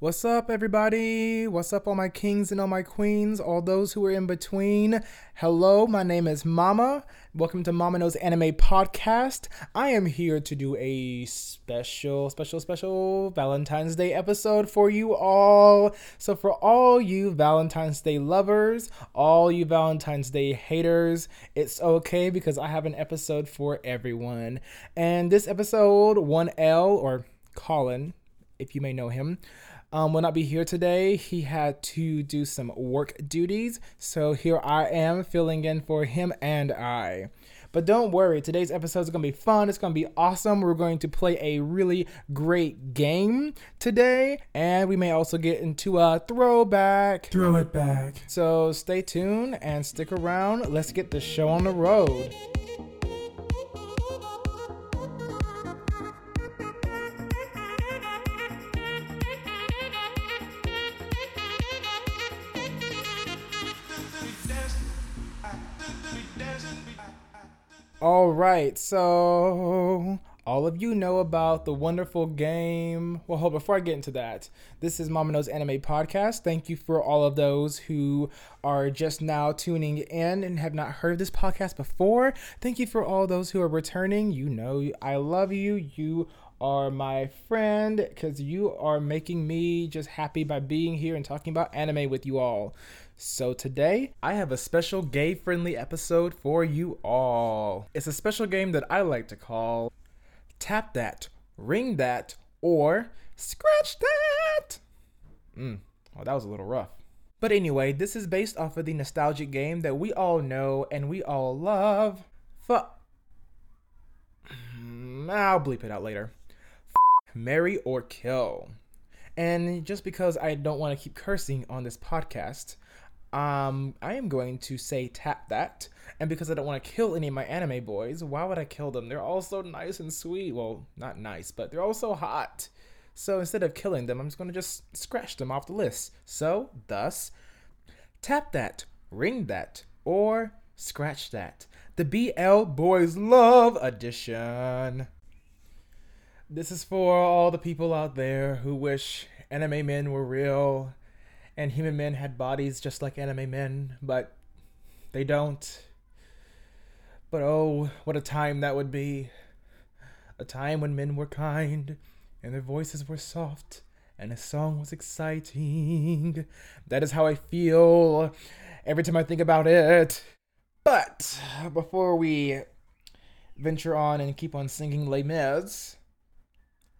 What's up, everybody? What's up, all my kings and all my queens, all those who are in between? Hello, my name is Mama. Welcome to Mama Knows Anime Podcast. I am here to do a special, special, special Valentine's Day episode for you all. So, for all you Valentine's Day lovers, all you Valentine's Day haters, it's okay because I have an episode for everyone. And this episode, 1L, or Colin, if you may know him, um, will not be here today. He had to do some work duties, so here I am filling in for him and I. But don't worry, today's episode is going to be fun. It's going to be awesome. We're going to play a really great game today, and we may also get into a throwback. Throw it back. So stay tuned and stick around. Let's get the show on the road. All right, so all of you know about the wonderful game. Well, hold before I get into that, this is Mama Knows Anime Podcast. Thank you for all of those who are just now tuning in and have not heard this podcast before. Thank you for all those who are returning. You know, I love you. You are my friend because you are making me just happy by being here and talking about anime with you all. So today, I have a special gay friendly episode for you all. It's a special game that I like to call Tap That, Ring That, or Scratch That. Mm, well, that was a little rough. But anyway, this is based off of the nostalgic game that we all know and we all love. Fuck. I'll bleep it out later. Marry or kill. And just because I don't want to keep cursing on this podcast, um, I am going to say tap that. And because I don't want to kill any of my anime boys, why would I kill them? They're all so nice and sweet. Well, not nice, but they're all so hot. So instead of killing them, I'm just going to just scratch them off the list. So, thus, tap that, ring that, or scratch that. The BL Boys Love Edition. This is for all the people out there who wish anime men were real and human men had bodies just like anime men, but they don't. But oh, what a time that would be. A time when men were kind, and their voices were soft, and a song was exciting. That is how I feel every time I think about it. But before we venture on and keep on singing Les Mis,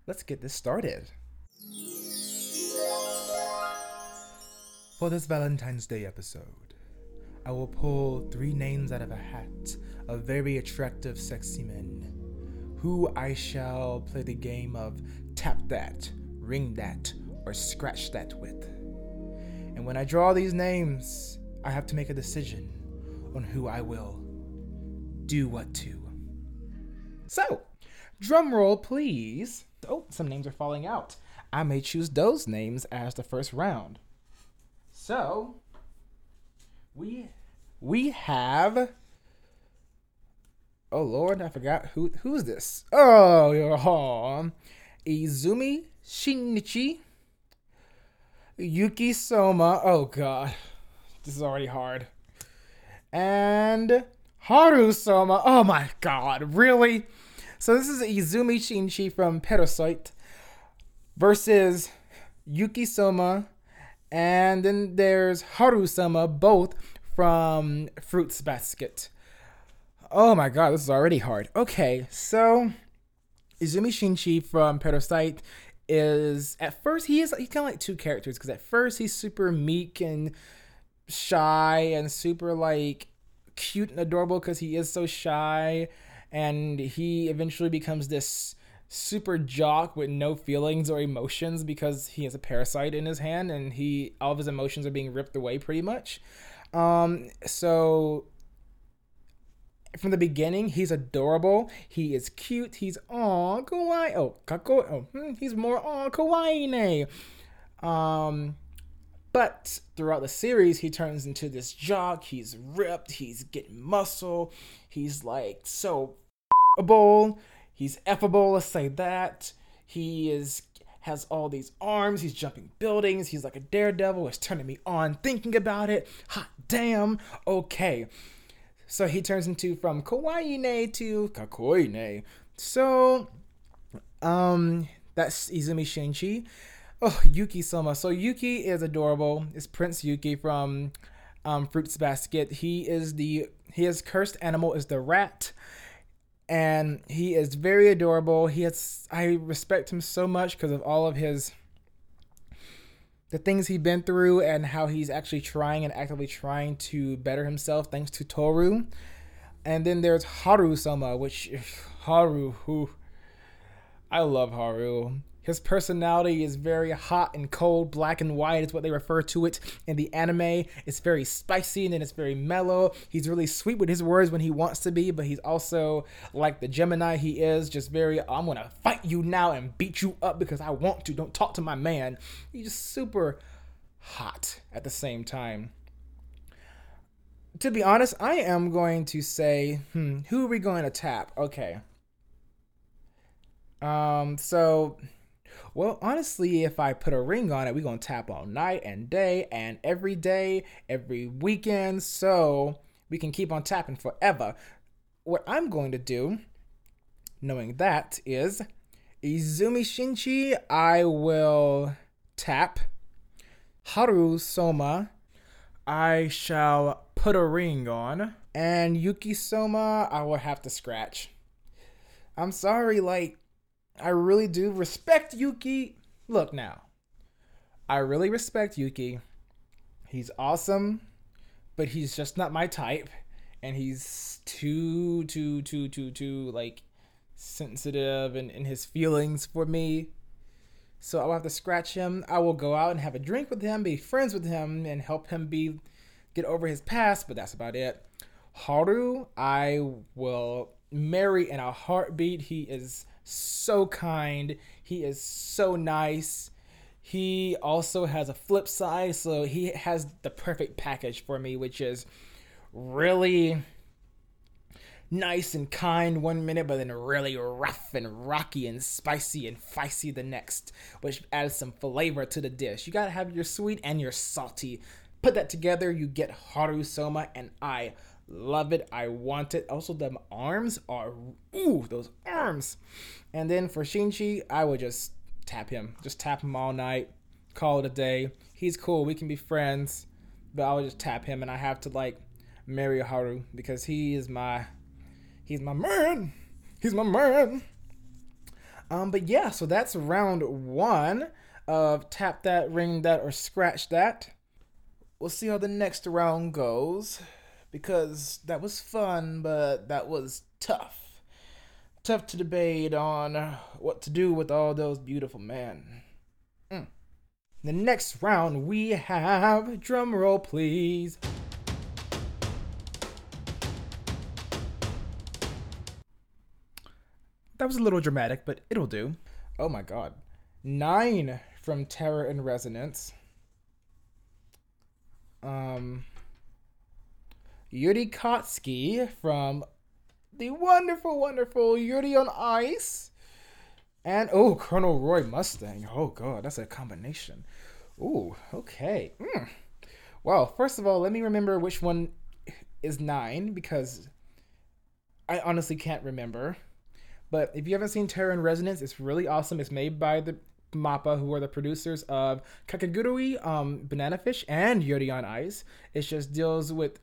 let's get this started. For this Valentine's Day episode, I will pull three names out of a hat of very attractive, sexy men, who I shall play the game of tap that, ring that, or scratch that with. And when I draw these names, I have to make a decision on who I will do what to. So, drum roll, please. Oh, some names are falling out. I may choose those names as the first round. So we we have Oh Lord, I forgot who who's this. Oh, oh Izumi Shinichi Yuki Soma. Oh god. This is already hard. And Haru Soma. Oh my god, really? So this is Izumi Shinichi from Parasyte versus Yuki Soma and then there's Haru Soma, both from Fruits Basket. Oh my god, this is already hard. Okay, so Izumi Shinchi from Parasyte is at first he is he's kind of like two characters because at first he's super meek and shy and super like cute and adorable because he is so shy and he eventually becomes this super jock with no feelings or emotions because he has a parasite in his hand and he all of his emotions are being ripped away pretty much. Um, so from the beginning, he's adorable. He is cute. He's oh kawaii. Oh kako. Oh, hmm, he's more oh kawaii. Um, but throughout the series, he turns into this jock. He's ripped. He's getting muscle. He's like so a bold. He's effable. let's say that. He is has all these arms. He's jumping buildings. He's like a daredevil. It's turning me on thinking about it. Hot damn. Okay. So he turns into from kawaii to kakkoii So, um, that's Izumi Shinchi. Oh, Yuki Soma. So Yuki is adorable. It's Prince Yuki from um, Fruits Basket. He is the his cursed animal is the rat, and he is very adorable. He has I respect him so much because of all of his the things he's been through and how he's actually trying and actively trying to better himself thanks to Tohru. And then there's Haru Soma, which Haru, who I love Haru. His personality is very hot and cold, black and white is what they refer to it in the anime. It's very spicy and then it's very mellow. He's really sweet with his words when he wants to be, but he's also like the Gemini he is, just very, I'm gonna fight you now and beat you up because I want to. Don't talk to my man. He's just super hot at the same time. To be honest, I am going to say, hmm, who are we going to tap? Okay. Um, so well, honestly, if I put a ring on it, we're going to tap all night and day and every day, every weekend. So we can keep on tapping forever. What I'm going to do, knowing that, is Izumi Shinchi, I will tap. Haru Soma, I shall put a ring on. And Yuki Soma, I will have to scratch. I'm sorry, like, I really do respect Yuki. Look now, I really respect Yuki. He's awesome, but he's just not my type, and he's too, too, too, too, too like sensitive and in his feelings for me. So I'll have to scratch him. I will go out and have a drink with him, be friends with him, and help him be get over his past. But that's about it. Haru, I will marry in a heartbeat. He is so kind. He is so nice. He also has a flip side, so he has the perfect package for me, which is really nice and kind one minute, but then really rough and rocky and spicy and feisty the next, which adds some flavor to the dish. You gotta have your sweet and your salty. Put that together, you get Haru Soma, and I love it. I want it. Also, the arms are ooh, those arms. And then for Shinchi, I would just tap him. Just tap him all night. Call it a day. He's cool. We can be friends. But I would just tap him and I have to like marry Haru because he is my he's my man. He's my man. Um, but yeah, so that's round one of tap that, ring that, or scratch that. We'll see how the next round goes because that was fun, but that was tough tough to debate on what to do with all those beautiful men. Mm. The next round we have drum roll, please. That was a little dramatic, but it'll do. Oh my god. Nine from Terror and Resonance. Um, Yuri Katsuki from the wonderful, wonderful Yuri on Ice. And oh, Colonel Roy Mustang. Oh god, that's a combination. Ooh, okay. Mm. Well, first of all, let me remember which one is nine because I honestly can't remember. But if you haven't seen Terror and Resonance, it's really awesome. It's made by the Mappa, who are the producers of Kakegurui, um, Banana Fish, and Yuri on Ice. It just deals with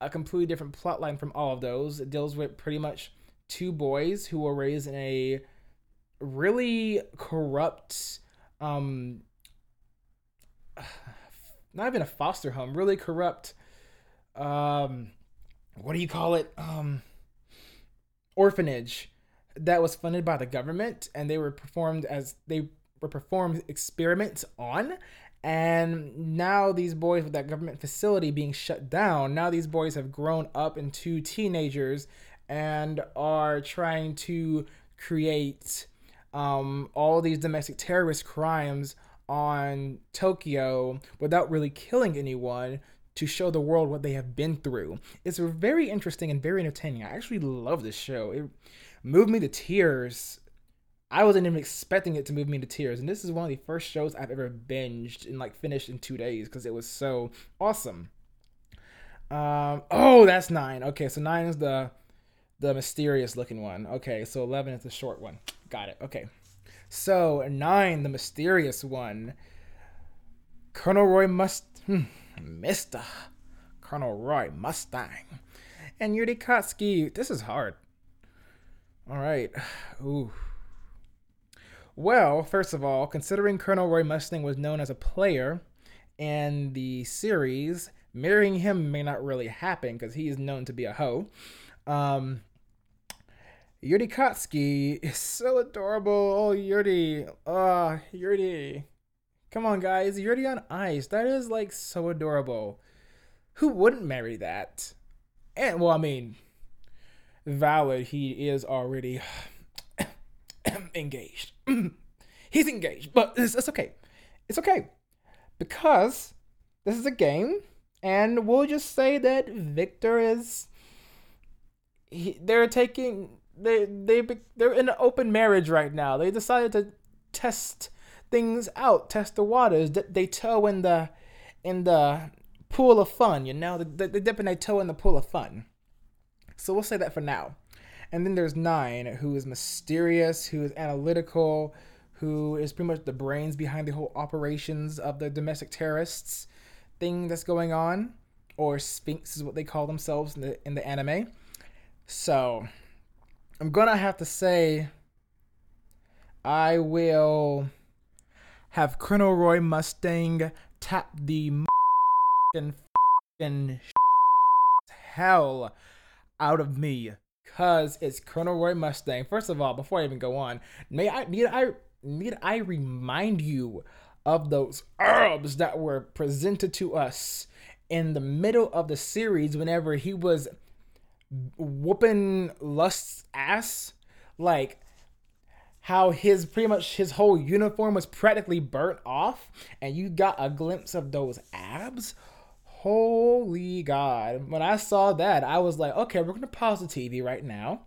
a completely different plot line from all of those. It deals with pretty much two boys who were raised in a really corrupt um not even a foster home, really corrupt um what do you call it? Um orphanage that was funded by the government and they were performed as they were performed experiments on and now these boys with that government facility being shut down, now these boys have grown up into teenagers and are trying to create um, all these domestic terrorist crimes on Tokyo without really killing anyone to show the world what they have been through. It's very interesting and very entertaining. I actually love this show. It moved me to tears I wasn't even expecting it to move me to tears. And this is one of the first shows I've ever binged and like finished in two days because it was so awesome. Um, oh, that's nine. Okay, so nine is the the mysterious looking one. Okay, so eleven is the short one. Got it. Okay. So nine, the mysterious one. Colonel Roy Must hmm, Mister Colonel Roy Mustang. And Yuri Katsuki. This is hard. All right. Ooh. Well, first of all, considering Colonel Roy Mustang was known as a player in the series, marrying him may not really happen because he is known to be a hoe. Um, Yuri Katsuki is so adorable. Oh, Yuri. Oh, Yuri. Come on, guys. Yuri on ice. That is like so adorable. Who wouldn't marry that? And, well, I mean, valid. He is already engaged. He's engaged, but it's, it's okay. It's okay because this is a game, and we'll just say that Victor is. He, they're taking they they they're in an open marriage right now. They decided to test things out, test the waters. They toe in the in the pool of fun. You know, they, they dipping their toe in the pool of fun. So we'll say that for now. And then there's Nine, who is mysterious, who is analytical, who is pretty much the brains behind the whole operations of the domestic terrorists thing that's going on, or Sphinx is what they call themselves in the in the anime. So I'm gonna have to say I will have Colonel Roy Mustang tap the and hell out of me because it's Colonel Roy Mustang. First of all, before I even go on, may I need I need I remind you of those herbs that were presented to us in the middle of the series whenever he was whooping Lust's ass, like how his pretty much his whole uniform was practically burnt off, and you got a glimpse of those abs. Holy God. When I saw that, I was like, okay, we're going to pause the TV right now.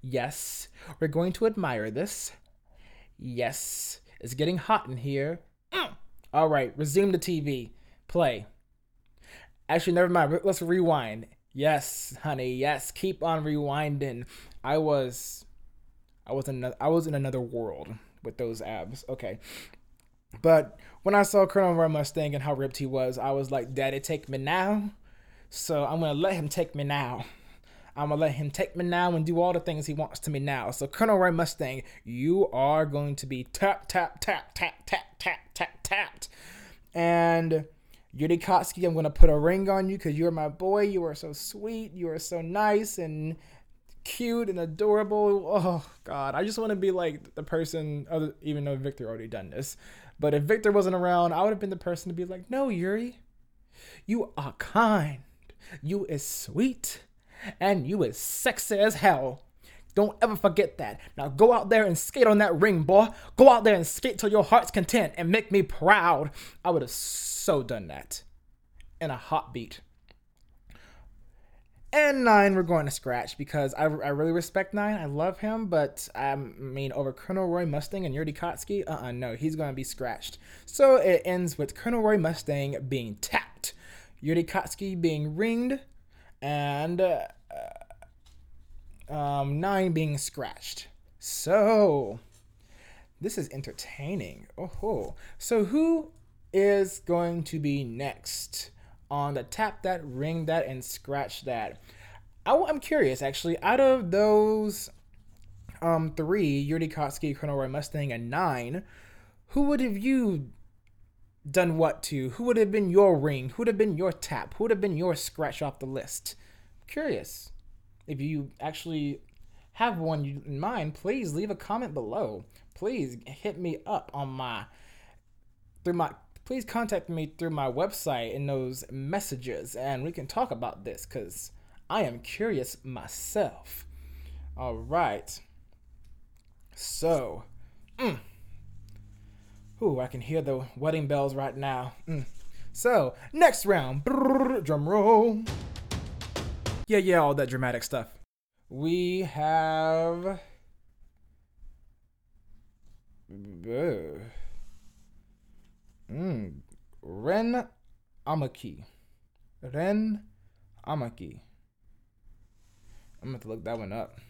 Yes, we're going to admire this. Yes, it's getting hot in here. Mm. All right, resume the TV. Play. Actually, never mind. Let's rewind. Yes, honey. Yes, keep on rewinding. I was, I was in, I was in another world with those abs. Okay, but when I saw Colonel Roy Mustang and how ripped he was, I was like, Daddy, take me now. So I'm gonna let him take me now. I'm gonna let him take me now and do all the things he wants to me now. So Colonel Roy Mustang, you are going to be tap tap tap tap tap tap tap tapped. And Yuri Katsuki, I'm gonna put a ring on you because you're my boy. You are so sweet. You are so nice and cute and adorable. Oh God, I just want to be like the person. Even though Victor already done this, but if Victor wasn't around, I would have been the person to be like, no, Yuri, you are kind, you is sweet, and you is sexy as hell. Don't ever forget that. Now go out there and skate on that ring, boy. Go out there and skate till your heart's content and make me proud. I would have so done that in a hot beat. And nine, we're going to scratch because I, I really respect nine. I love him, but I mean, over Colonel Roy Mustang and Yuri Katsuki, uh uh no, he's going to be scratched. So it ends with Colonel Roy Mustang being tapped, Yuri Katsuki being ringed, and uh, um, nine being scratched. So this is entertaining. Oh, so who is going to be next? On the tap that, ring that, and scratch that. I, am curious actually. Out of those um three, Yuri Katsuki, Colonel Roy Mustang, and nine, who would have you done what to? Who would have been your ring? Who would have been your tap? Who would have been your scratch off the list? curious. If you actually have one in mind, please leave a comment below. Please hit me up on my through my please contact me through my website in those messages and we can talk about this because I am curious myself. All right. So, mm, ooh, I can hear the wedding bells right now. Mm. So, next round, brrr, drum roll. Yeah, yeah, all that dramatic stuff. We have Mm. Ren Amaki. Ren Amaki. I'm gonna have to look that one up.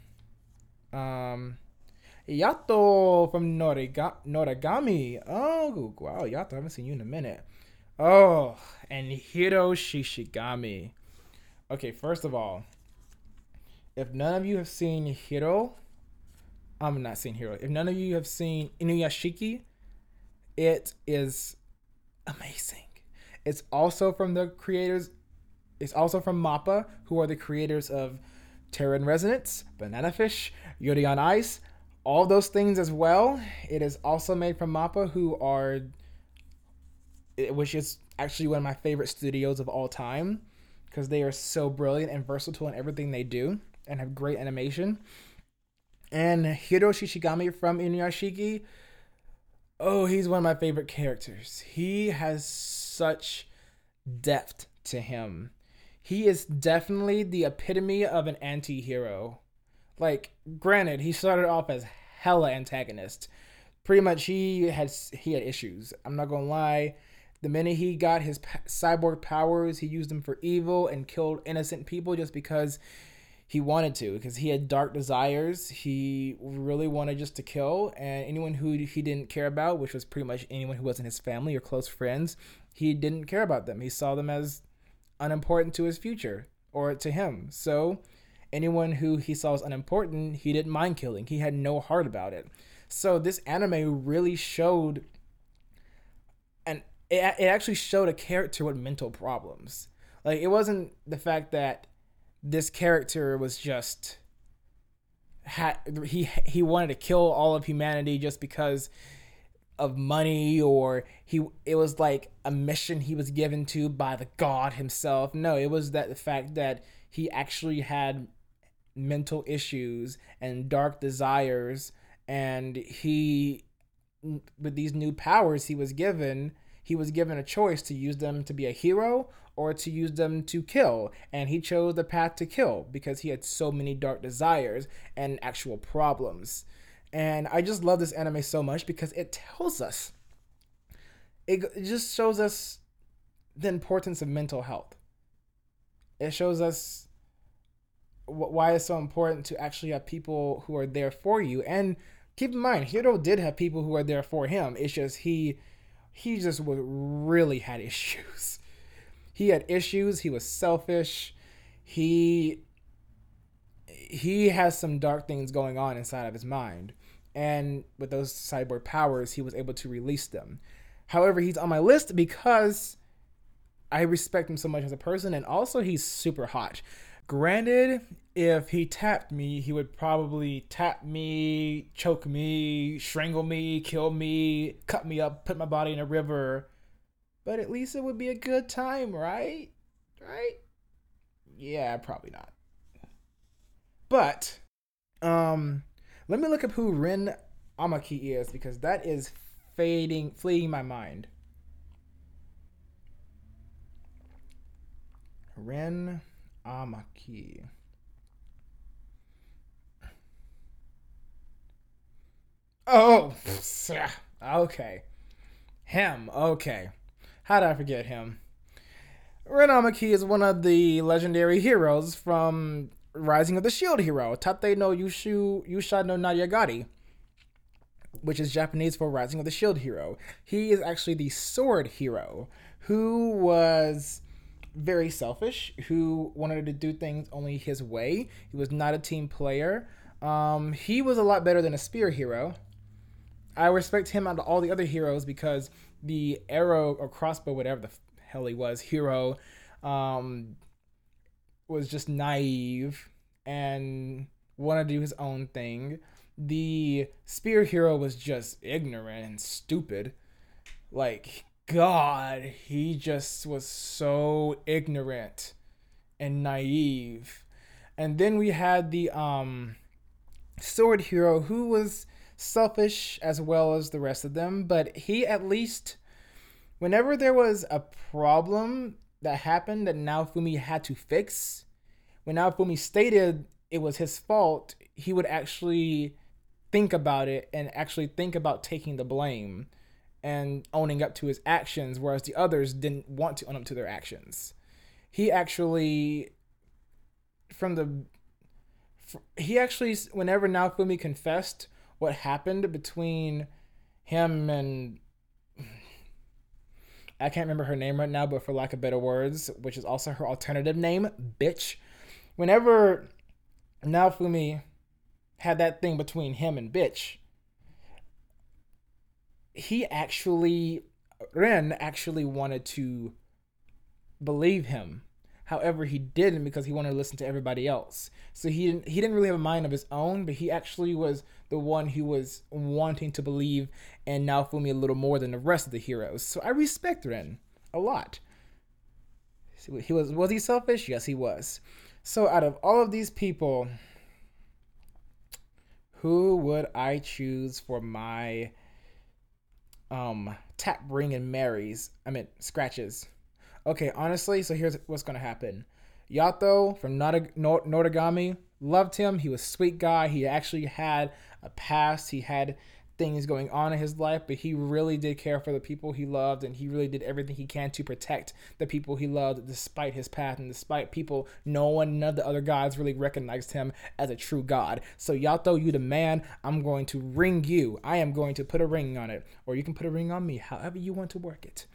Um, Yato from Noriga- Noragami. Oh, wow, Yato, I haven't seen you in a minute. Oh, and Hiro Shishigami. Okay, first of all, if none of you have seen Hiro, I'm not seeing Hiro. If none of you have seen Inuyashiki, it is amazing. It's also from the creators. It's also from Mappa, who are the creators of Terror in Resonance, Banana Fish, Yuri on Ice, all those things as well. It is also made from Mappa, who are, which is actually one of my favorite studios of all time, because they are so brilliant and versatile in everything they do and have great animation. And Hiro Shishigami from Inuyashiki, oh, he's one of my favorite characters. He has such depth to him. He is definitely the epitome of an anti hero. Like, granted, he started off as hella antagonist. Pretty much, he had he had issues. I'm not gonna lie. The minute he got his cyborg powers, he used them for evil and killed innocent people just because he wanted to because he had dark desires. He really wanted just to kill, and anyone who he didn't care about, which was pretty much anyone who wasn't his family or close friends, he didn't care about them. He saw them as unimportant to his future or to him. So, anyone who he saw as unimportant, he didn't mind killing. He had no heart about it. So, this anime really showed, and it, it actually showed a character with mental problems. Like, it wasn't the fact that this character was just had he he wanted to kill all of humanity just because of money or he it was like a mission he was given to by the god himself. No it was that the fact that he actually had mental issues and dark desires and he with these new powers he was given he was given a choice to use them to be a hero or to use them to kill. And he chose the path to kill because he had so many dark desires and actual problems. And I just love this anime so much because it tells us, it, it just shows us the importance of mental health. It shows us why it's so important to actually have people who are there for you. And keep in mind, Hiro did have people who are there for him. It's just he he just was really had issues. He had issues. He was selfish. He he has some dark things going on inside of his mind. And with those cyborg powers, he was able to release them. However, he's on my list because I respect him so much as a person, and also he's super hot. Granted, if he tapped me, he would probably tap me, choke me, strangle me, kill me, cut me up, put my body in a river. But at least it would be a good time, right? Right? Yeah, probably not. But um let me look up who Ren Amaki is because that is fading fleeing my mind. Ren Amaki. Oh, okay. Him, okay. How did I forget him? Ren Amaki is one of the legendary heroes from Rising of the Shield Hero, Tate no Yushu Yusha no Nariagari, which is Japanese for Rising of the Shield Hero. He is actually the sword hero who was very selfish, who wanted to do things only his way. He was not a team player. Um, he was a lot better than a spear hero. I respect him out of all the other heroes because the arrow or crossbow, whatever the hell he was, hero, um, was just naive and wanted to do his own thing. The spear hero was just ignorant and stupid. Like God, he just was so ignorant and naive. And then we had the um sword hero who was selfish as well as the rest of them, but he at least whenever there was a problem that happened that Naofumi had to fix, when Naofumi stated it was his fault, he would actually think about it and actually think about taking the blame and owning up to his actions, whereas the others didn't want to own up to their actions. He actually, from the, he actually, whenever Naofumi confessed what happened between him and I can't remember her name right now, but for lack of better words, which is also her alternative name, bitch. Whenever Naofumi had that thing between him and bitch, he actually, Ren actually wanted to believe him. However, he didn't because he wanted to listen to everybody else. So he didn't he didn't really have a mind of his own, but he actually was the one who was wanting to believe and now Naofumi a little more than the rest of the heroes. So I respect Ren a lot. He was was he selfish? Yes, he was. So out of all of these people, who would I choose for my um tap ring and Marys? I mean scratches. Okay, honestly, so here's what's gonna happen. Yato from Notogamia loved him. He was a sweet guy. He actually had a past. He had things going on in his life, but he really did care for the people he loved and he really did everything he can to protect the people he loved despite his path and despite people no one none of the other gods really recognized him as a true god. So Yato, you the man, I'm going to ring you. I am going to put a ring on it. Or you can put a ring on me, however you want to work it.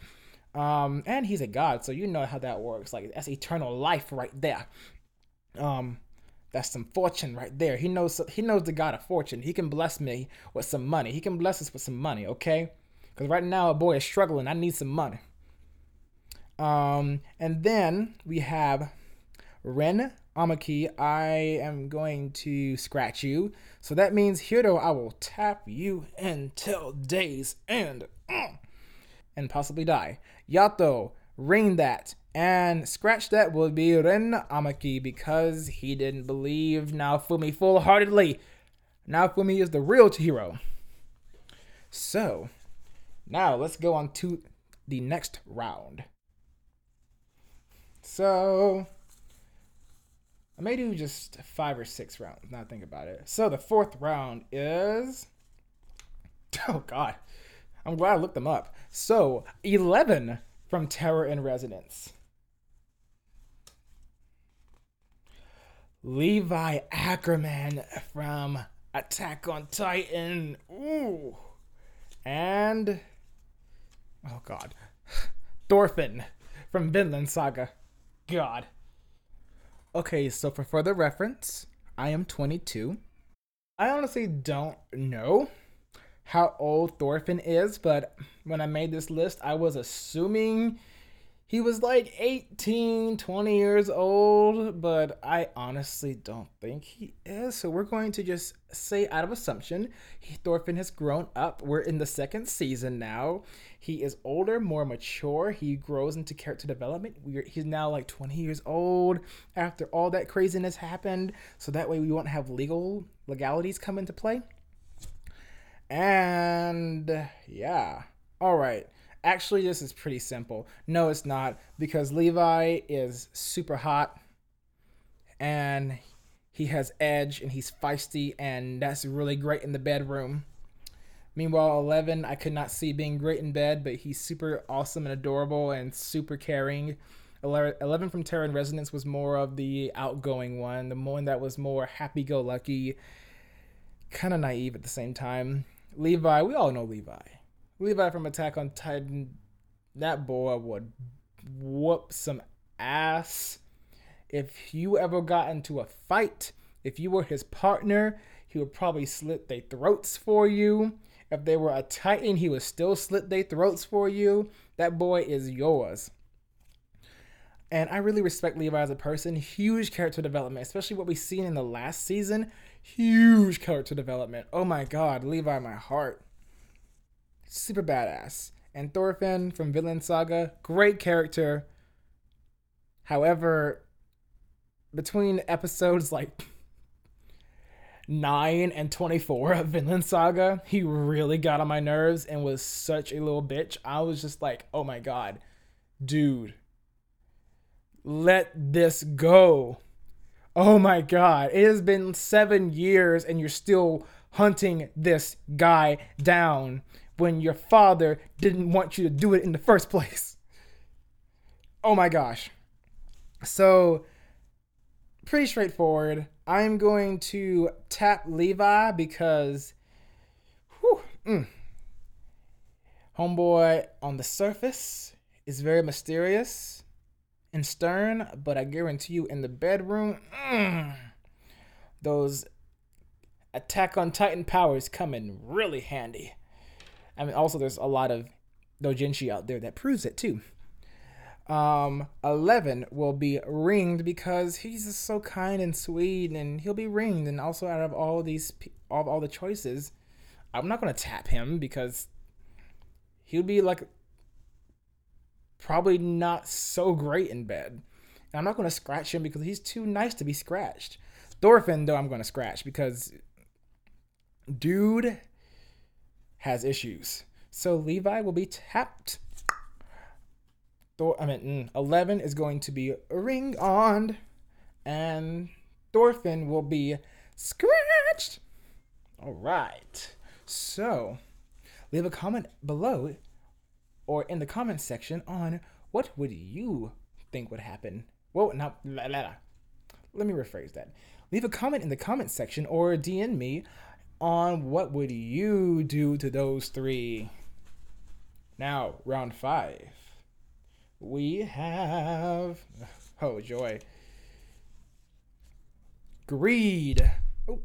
Um, and he's a god, so you know how that works. Like that's eternal life right there. Um, that's some fortune right there. He knows he knows the God of fortune. He can bless me with some money. He can bless us with some money, okay? Because right now a boy is struggling. I need some money. Um, and then we have Ren Amaki. I am going to scratch you. So that means Hiro, I will tap you until days end. Mm, and possibly die. Yato, ring that. And scratch that would be Ren Amaki because he didn't believe Naofumi full heartedly. Naofumi is the real hero. So, now let's go on to the next round. So, I may do just five or six rounds, now think about it. So, the fourth round is. Oh, God. I'm glad I looked them up. So, 11 from Terror in Resonance. Levi Ackerman from Attack on Titan. Ooh. And oh god. Thorfinn from Vinland Saga. God. Okay, so for further reference, I am 22. I honestly don't know how old Thorfinn is, but when I made this list, I was assuming he was like 18, 20 years old, but I honestly don't think he is. So we're going to just say, out of assumption, Thorfinn has grown up. We're in the second season now. He is older, more mature. He grows into character development. We're, he's now like 20 years old after all that craziness happened. So that way we won't have legal legalities come into play. And yeah. All right. Actually, this is pretty simple. No, it's not, because Levi is super hot and he has edge and he's feisty, and that's really great in the bedroom. Meanwhile, 11, I could not see being great in bed, but he's super awesome and adorable and super caring. 11 from Terror in Resonance was more of the outgoing one, the one that was more happy go lucky, kind of naive at the same time. Levi, we all know Levi. Levi from Attack on Titan, that boy would whoop some ass. If you ever got into a fight, if you were his partner, he would probably slit their throats for you. If they were a Titan, he would still slit their throats for you. That boy is yours. And I really respect Levi as a person. Huge character development, especially what we've seen in the last season. Huge character development. Oh my god, Levi, my heart super badass. And Thorfinn from Vinland Saga, great character. However, between episodes like 9 and 24 of Vinland Saga, he really got on my nerves and was such a little bitch. I was just like, oh my god, dude, let this go. Oh my god, it has been seven years and you're still hunting this guy down when your father didn't want you to do it in the first place. Oh my gosh. So, pretty straightforward. I'm going to tap Levi because, whew, mm, homeboy on the surface is very mysterious and stern, but I guarantee you in the bedroom, mm, those Attack on Titan powers come in really handy. I mean, also there's a lot of dojinshi out there that proves it too. Um, 11 will be ringed because he's just so kind and sweet and he'll be ringed and also out of all these all, all the choices i'm not to tap him because he'll be like probably not so great in bed and i'm not going to scratch him because he's too nice to be scratched thorfinn though i'm going to scratch because dude has issues so levi will be tapped Thor, I mean, mm, 11 is going to be ring on, and Thorfinn will be scratched. All right. So, leave a comment below or in the comments section on what would you think would happen. La, la. let me rephrase that. Leave a comment in the comments section or DM me on what would you do to those three. Now, round five we have oh joy greed oh.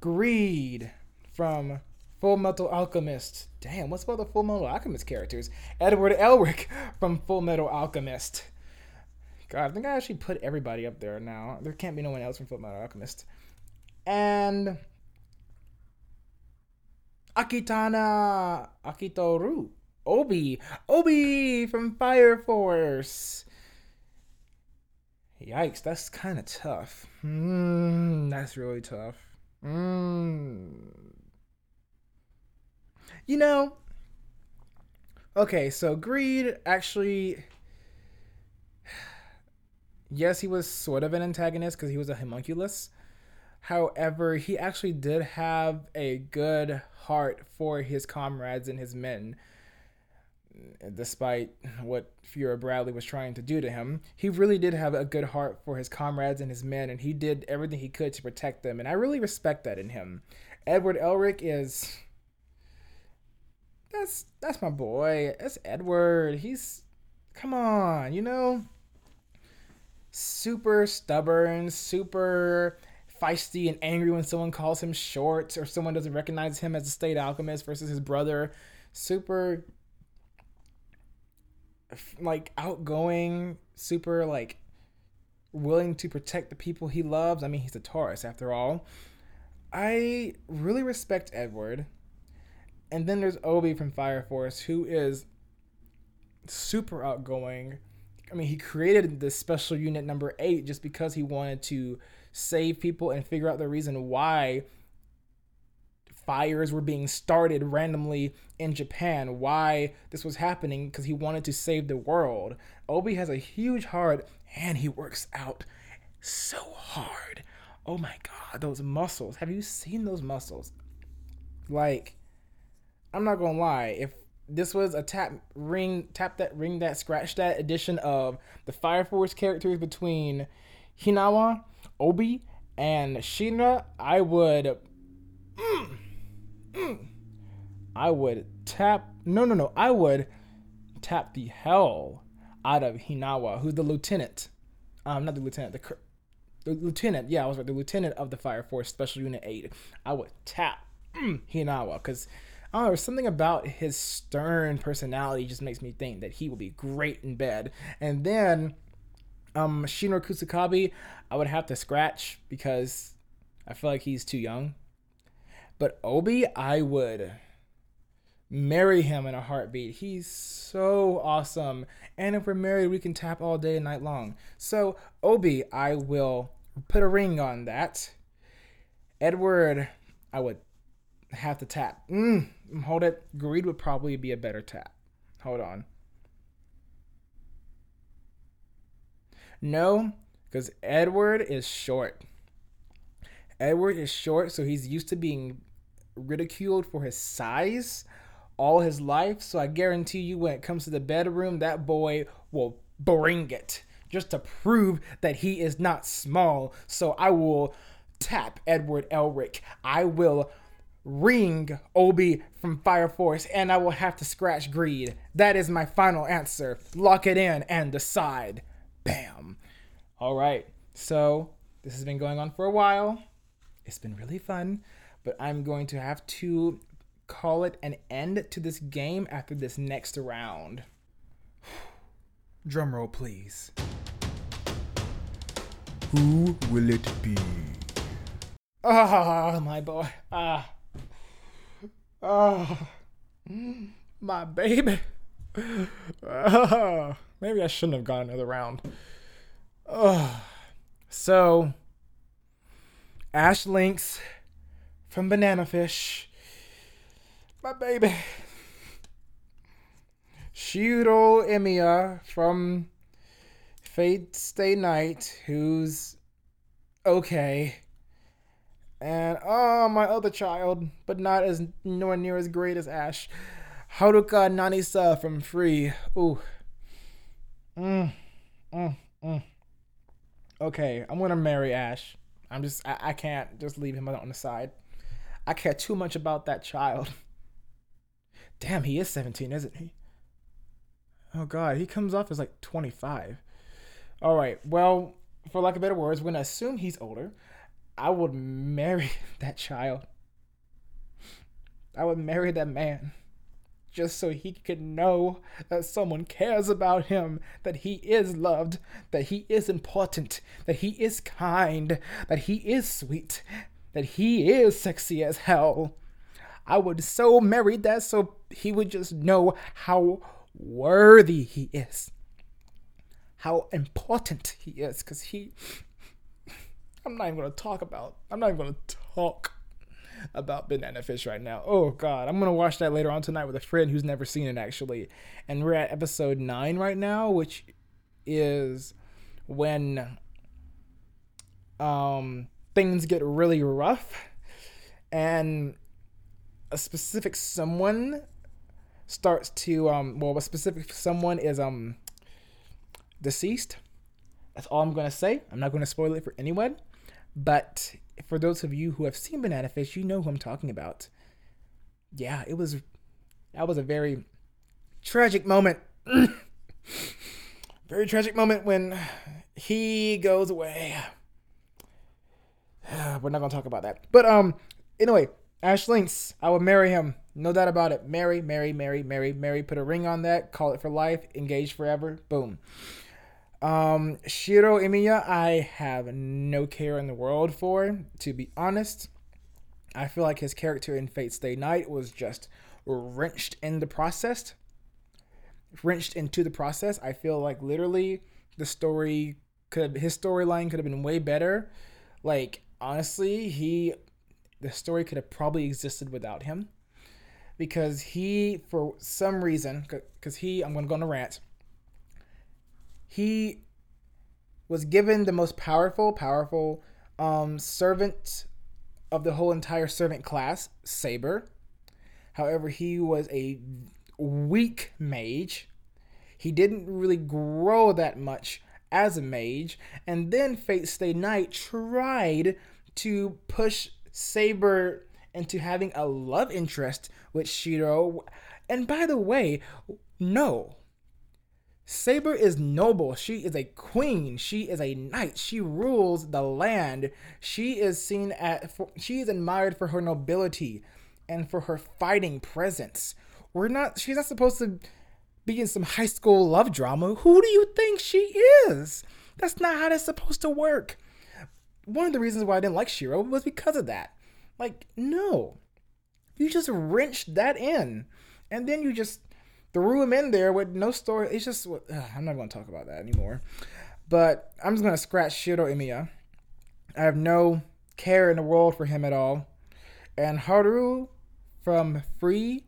greed from full metal alchemist damn what's about the full metal alchemist characters edward elric from full metal alchemist god i think i actually put everybody up there now there can't be no one else from full metal alchemist and Akitana Akitaru. Obi. Obi from Fire Force. Yikes, that's kind of tough. Mm, that's really tough. Mm. You know, okay, so Greed actually. Yes, he was sort of an antagonist because he was a homunculus. However, he actually did have a good heart for his comrades and his men. Despite what Führer Bradley was trying to do to him, he really did have a good heart for his comrades and his men, and he did everything he could to protect them. And I really respect that in him. Edward Elric is that's that's my boy. That's Edward. He's come on, you know, super stubborn, super feisty and angry when someone calls him short or someone doesn't recognize him as a state alchemist versus his brother. Super like outgoing, super like willing to protect the people he loves. I mean, he's a Taurus after all. I really respect Edward. And then there's Obi from Fire Force, who is super outgoing. I mean, he created this special unit number eight just because he wanted to save people and figure out the reason why fires were being started randomly in Japan, why this was happening, because he wanted to save the world. Obi has a huge heart and he works out so hard. Oh my god, those muscles. Have you seen those muscles? Like, I'm not gonna lie, if this was a tap ring tap that ring that scratch that edition of the Fire Force characters between Hinawa Obi and Shinra, I would. Mm, mm, I would tap. No, no, no. I would tap the hell out of Hinawa, who's the lieutenant. Um, not the lieutenant. The, the lieutenant. Yeah, I was right. The lieutenant of the Fire Force Special Unit Eight. I would tap mm, Hinawa because. Oh, there's something about his stern personality just makes me think that he will be great in bed. And then um, Kusakabe, I would have to scratch because I feel like he's too young. But Obi, I would marry him in a heartbeat. He's so awesome. And if we're married, we can tap all day and night long. So, Obi, I will put a ring on that. Edward, I would have to tap. Mm, hold it. Greed would probably be a better tap. Hold on. No, because Edward is short. Edward is short, so he's used to being ridiculed for his size all his life. So I guarantee you, when it comes to the bedroom, that boy will bring it just to prove that he is not small. So I will tap Edward Elric. I will ring Obi from Fire Force, and I will have to scratch Greed. That is my final answer. Lock it in and decide. Bam. All right. So this has been going on for a while. It's been really fun, but I'm going to have to call it an end to this game after this next round. Drum roll, please. Who will it be? Ah, oh, my boy. Ah. Oh, my baby. Oh, maybe I shouldn't have gone another round. Oh. So, Ash Lynx from Banana Fish. My baby. Shiro Emiya from Fate Stay Night, who's okay. And oh, my other child, but not as nowhere near as great as Ash. Haruka Nanase from Free. Ooh. Mm, mm, mm. Okay, I'm gonna marry Ash. I'm just, I, I can't just leave him on the side. I care too much about that child. Damn, he is 17, isn't he? Oh god, he comes off as like 25. All right, well, for lack of better words, we're gonna assume he's older. I would marry that child. I would marry that man just so he could know that someone cares about him, that he is loved, that he is important, that he is kind, that he is sweet, that he is sexy as hell. I would so marry that so he would just know how worthy he is, how important he is, because he. I'm not even gonna talk about. I'm not even gonna talk about Banana Fish right now. Oh god, I'm gonna watch that later on tonight with a friend who's never seen it actually. And we're at episode nine right now, which is when um things get really rough and a specific someone starts to um well a specific someone is um deceased that's all i'm gonna say i'm not gonna spoil it for anyone but for those of you who have seen banana fish you know who i'm talking about yeah it was that was a very tragic moment very tragic moment when he goes away we're not gonna talk about that but um anyway Ash Lynx, I would marry him. No doubt about it. Marry, marry, marry, marry, marry. Put a ring on that. Call it for life. Engaged forever. Boom. Um, Shiro Emiya, I have no care in the world for. To be honest, I feel like his character in Fate Stay Night was just wrenched in the process. Wrenched into the process. I feel like literally the story could his storyline could have been way better. Like honestly, he the story could have probably existed without him because he for some reason because he i'm going to go on a rant he was given the most powerful powerful um, servant of the whole entire servant class saber however he was a weak mage he didn't really grow that much as a mage and then fate stay night tried to push Saber into having a love interest with Shiro. And by the way, no. Saber is noble. She is a queen. She is a knight. She rules the land. She is seen at she is admired for her nobility and for her fighting presence. We're not she's not supposed to be in some high school love drama. Who do you think she is? That's not how that's supposed to work one of the reasons why I didn't like Shiro was because of that. Like, no. You just wrenched that in. And then you just threw him in there with no story. It's just, ugh, I'm not going to talk about that anymore. But I'm just going to scratch Shiro Emiya. I have no care in the world for him at all. And Haru from Free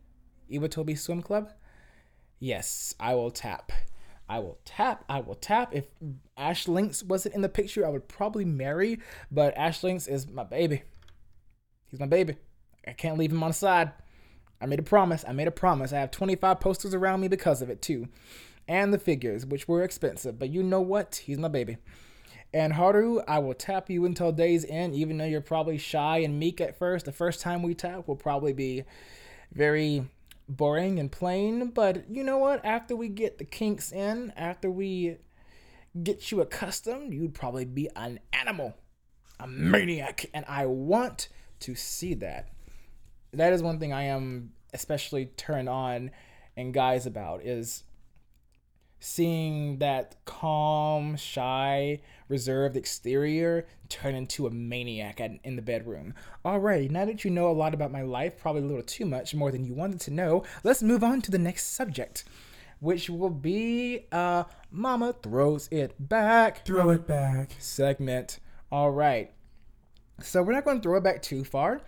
Iwatobi Swim Club, yes, I will tap. I will tap. I will tap. If Ash Lynx wasn't in the picture, I would probably marry. But Ash Lynx is my baby. He's my baby. I can't leave him on the side. I made a promise. I made a promise. I have 25 posters around me because of it too, and the figures, which were expensive. But you know what? He's my baby. And Haru, I will tap you until day's end, even though you're probably shy and meek at first. The first time we tap will probably be very boring and plain. But you know what? After we get the kinks in, after we get you accustomed, you'd probably be an animal, a maniac. And I want to see that. That is one thing I am especially turned on and guys about is seeing that calm, shy, reserved exterior turn into a maniac at, in the bedroom. Alrighty, now that you know a lot about my life, probably a little too much, more than you wanted to know, let's move on to the next subject, which will be uh Mama throws it back. Throw it back. Segment. Alright. So we're not going to throw it back too far,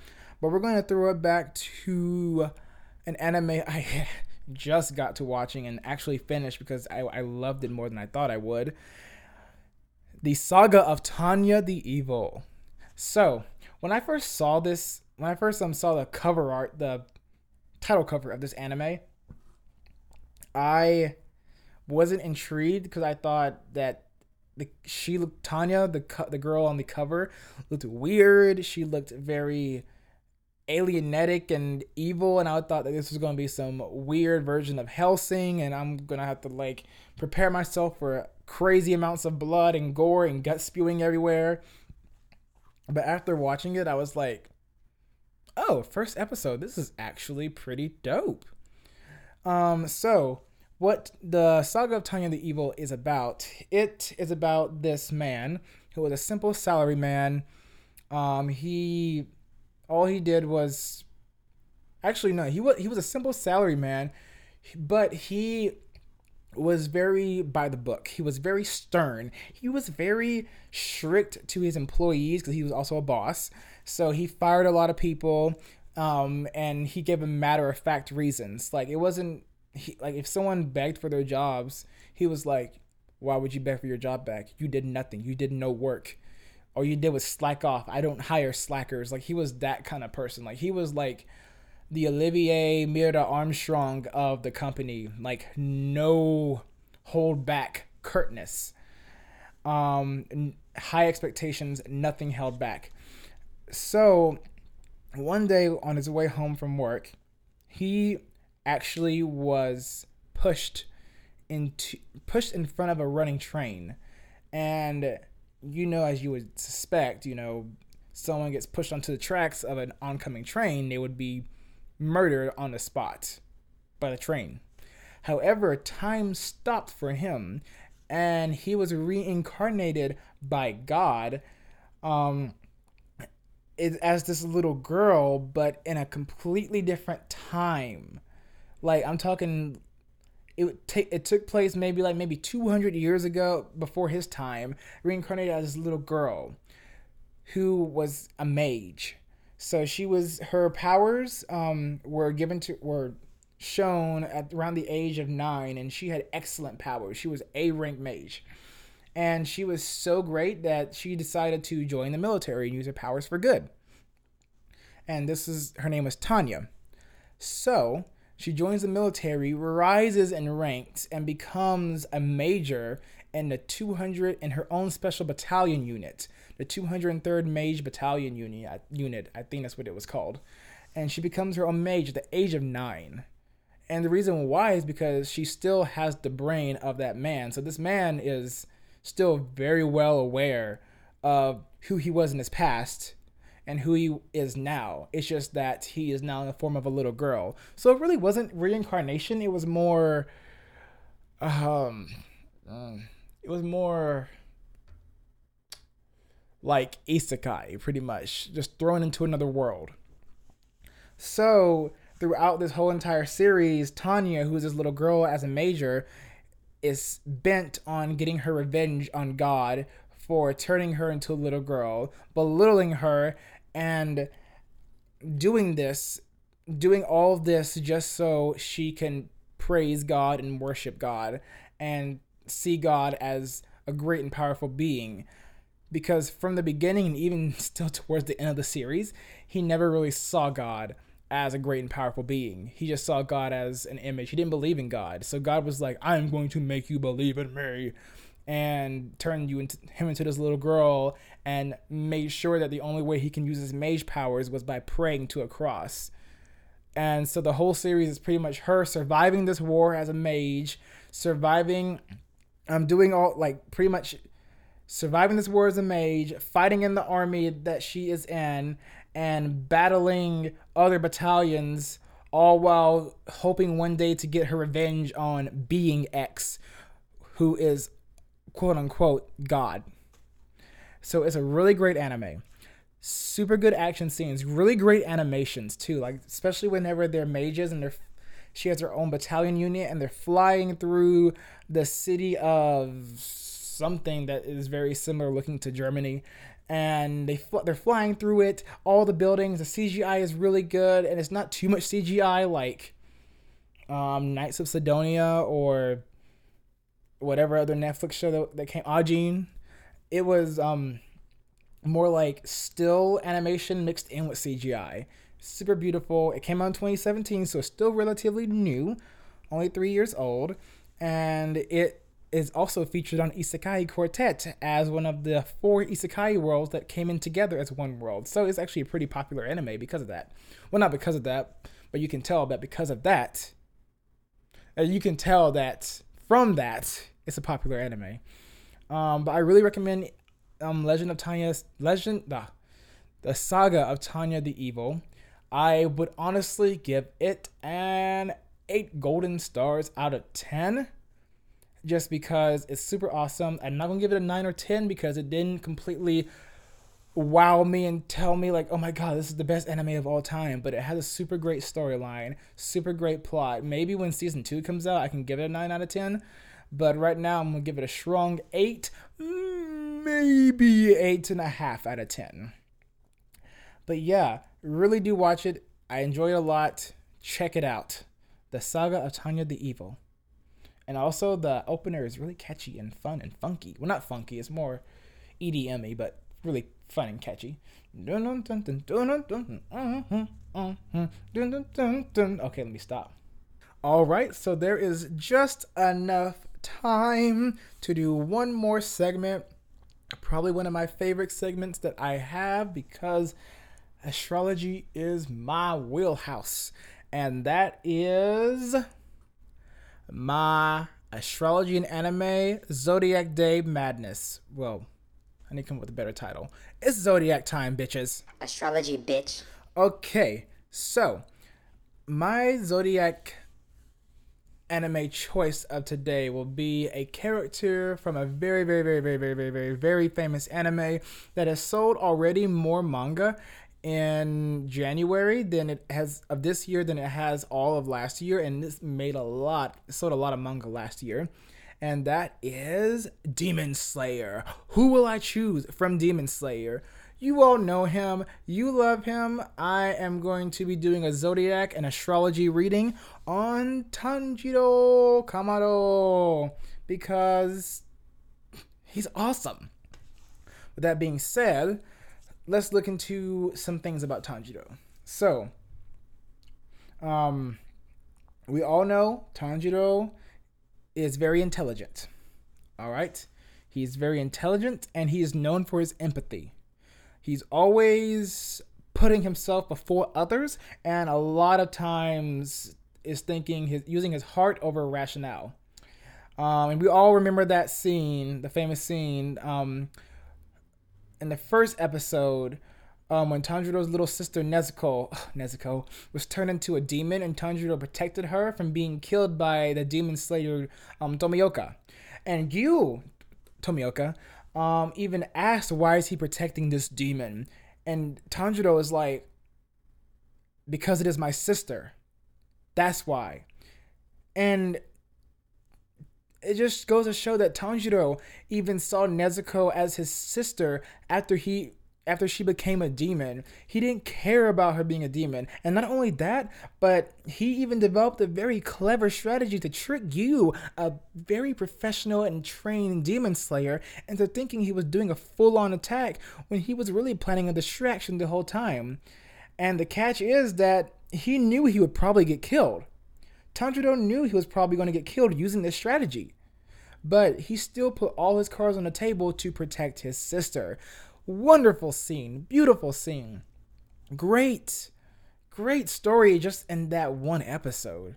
but we're going to throw it back to an anime I just got to watching and actually finished because I, I loved it more than I thought I would. The Saga of Tanya the Evil. So, when I first saw this, when I first um, saw the cover art, the title cover of this anime, I wasn't intrigued because I thought that the she looked Tanya, the the girl on the cover, looked weird. She looked very alienetic and evil and I thought that this was going to be some weird version of Hellsing and I'm going to have to like prepare myself for crazy amounts of blood and gore and gut spewing everywhere. But after watching it I was like, "Oh, first episode. This is actually pretty dope." Um so what the Saga of Tanya the Evil is about. It is about this man who was a simple salaryman. Um, he all he did was actually no he was he was a simple salary man but he was very by the book. He was very stern. He was very strict to his employees because he was also a boss. So he fired a lot of people um, and he gave them matter of fact reasons. Like it wasn't he, like if someone begged for their jobs he was like why would you beg for your job back? You did nothing. You did no work all you did was slack off. I don't hire slackers. Like he was that kind of person. Like he was like the Olivier Mira Armstrong of the company. Like no hold back curtness. Um, high expectations, nothing held back. So one day on his way home from work, he actually was pushed into pushed in front of a running train and you know, as you would suspect, you know, someone gets pushed onto the tracks of an oncoming train, they would be murdered on the spot by the train. However, time stopped for him and he was reincarnated by God um, as this little girl, but in a completely different time. Like, I'm talking it take it took place maybe like maybe 200 years ago before his time reincarnated as this little girl who was a mage. So she was her powers um, were given to were shown at around the age of nine and she had excellent powers. She was a rank mage. And she was so great that she decided to join the military and use her powers for good. And this is her name was tanya. So she joins the military, rises in ranks, and becomes a major in the 200 in her own special battalion unit, the 203rd Mage Battalion unit. Uh, unit, I think that's what it was called. And she becomes her own mage at the age of nine. And the reason why is because she still has the brain of that man. So this man is still very well aware of who he was in his past and who he is now. It's just that he is now in the form of a little girl. So it really wasn't reincarnation. It was more, um, um it was more like isekai, pretty much, just thrown into another world. So throughout this whole entire series, Tanya, who is this little girl as a major, is bent on getting her revenge on God for turning her into a little girl, belittling her, and doing this, doing all this just so she can praise God and worship God and see God as a great and powerful being. Because from the beginning, and even still towards the end of the series, he never really saw God as a great and powerful being. He just saw God as an image. He didn't believe in God. So God was like, I'm going to make you believe in me. And turned you into him into this little girl and made sure that the only way he can use his mage powers was by praying to a cross. And so the whole series is pretty much her surviving this war as a mage, surviving um doing all like pretty much surviving this war as a mage, fighting in the army that she is in, and battling other battalions, all while hoping one day to get her revenge on Being X, who is quote unquote God. So it's a really great anime. Super good action scenes, really great animations too. Like especially whenever they're mages and they're she has her own battalion unit and they're flying through the city of something that is very similar looking to Germany and they fl- they're flying through it. All the buildings, the CGI is really good, and it's not too much CGI like um, Knights of Sidonia or whatever other Netflix show that, that came. Ajin. It was um, more like still animation mixed in with CGI. Super beautiful. It came out in 2017, so it's still relatively new, only three years old, and it is also featured on Isekai Quartet as one of the four Isekai worlds that came in together as one world. So it's actually a pretty popular anime because of that. Well, not because of that, but you can tell that because of that, uh, you can tell that from that, it's a popular anime. Um, but I really recommend um, Legend of Tanya's Legend, the, the saga of Tanya the Evil. I would honestly give it an eight golden stars out of ten just because it's super awesome. I'm not gonna give it a nine or ten because it didn't completely wow me and tell me like, oh my god, this is the best anime of all time. But it has a super great storyline, super great plot. Maybe when season two comes out, I can give it a nine out of ten. But right now, I'm gonna give it a strong eight, maybe eight and a half out of ten. But yeah, really do watch it. I enjoy it a lot. Check it out. The Saga of Tanya the Evil. And also the opener is really catchy and fun and funky. Well, not funky, it's more EDM but really fun and catchy. Okay, let me stop. All right, so there is just enough time to do one more segment. Probably one of my favorite segments that I have because astrology is my wheelhouse. And that is my astrology and anime Zodiac Day Madness. Well, I need to come up with a better title. It's Zodiac time, bitches. Astrology, bitch. Okay, so my Zodiac anime choice of today will be a character from a very, very, very, very, very, very, very, very famous anime that has sold already more manga in January than it has of this year than it has all of last year, and this made a lot, sold a lot of manga last year, and that is Demon Slayer. Who will I choose from Demon Slayer? You all know him. You love him. I am going to be doing a zodiac and astrology reading on Tanjiro Kamado because he's awesome. With that being said, let's look into some things about Tanjiro. So, um, we all know Tanjiro is very intelligent. All right? He's very intelligent and he is known for his empathy. He's always putting himself before others and a lot of times is thinking his using his heart over rationale. Um, and we all remember that scene, the famous scene um, in the first episode, um, when Tanjiro's little sister Nezuko, Nezuko was turned into a demon, and Tanjiro protected her from being killed by the demon slayer um, Tomioka. And you, Tomioka, um, even asked why is he protecting this demon, and Tanjiro is like, because it is my sister. That's why. And it just goes to show that Tanjiro even saw Nezuko as his sister after he after she became a demon, he didn't care about her being a demon. And not only that, but he even developed a very clever strategy to trick you, a very professional and trained demon slayer, into thinking he was doing a full on attack when he was really planning a distraction the whole time. And the catch is that he knew he would probably get killed. Tanjiro knew he was probably going to get killed using this strategy. But he still put all his cards on the table to protect his sister. Wonderful scene, beautiful scene. Great, great story just in that one episode.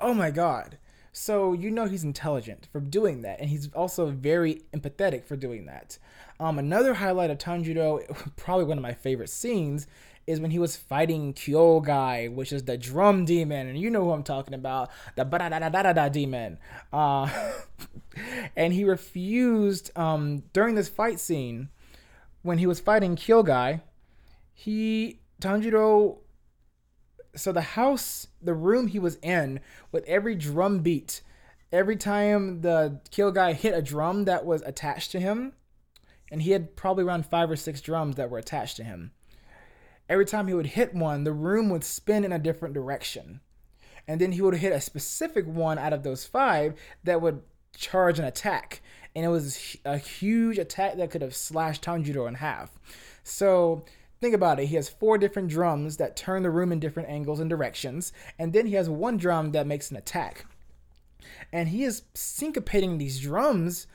Oh my god. So you know he's intelligent for doing that, and he's also very empathetic for doing that. Um, another highlight of Tanjiro, probably one of my favorite scenes, is when he was fighting Kyogai, which is the drum demon, and you know who I'm talking about, the da da da da da demon. Uh, and he refused um, during this fight scene when he was fighting Kyogai. He Tanjiro. So the house, the room he was in, with every drum beat, every time the Kyogai hit a drum that was attached to him, and he had probably around five or six drums that were attached to him every time he would hit one, the room would spin in a different direction. And then he would hit a specific one out of those five that would charge an attack. And it was a huge attack that could have slashed Tanjiro in half. So think about it. He has four different drums that turn the room in different angles and directions. And then he has one drum that makes an attack. And he is syncopating these drums,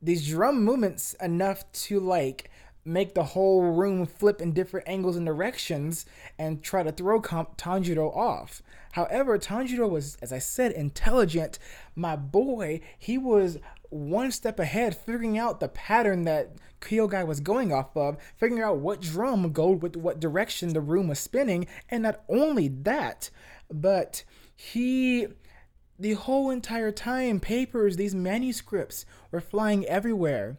these drum movements enough to like make the whole room flip in different angles and directions and try to throw Tanjiro off. However, Tanjiro was, as I said, intelligent. My boy, he was one step ahead, figuring out the pattern that Kyogai was going off of, figuring out what drum go with what direction the room was spinning, and not only that, but he the whole entire time papers these manuscripts were flying everywhere